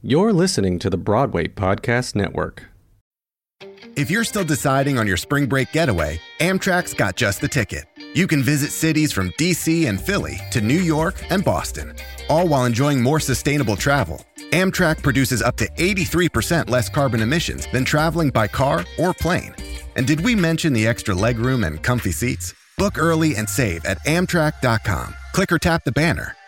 You're listening to the Broadway Podcast Network. If you're still deciding on your spring break getaway, Amtrak's got just the ticket. You can visit cities from DC and Philly to New York and Boston, all while enjoying more sustainable travel. Amtrak produces up to 83% less carbon emissions than traveling by car or plane. And did we mention the extra legroom and comfy seats? Book early and save at Amtrak.com. Click or tap the banner.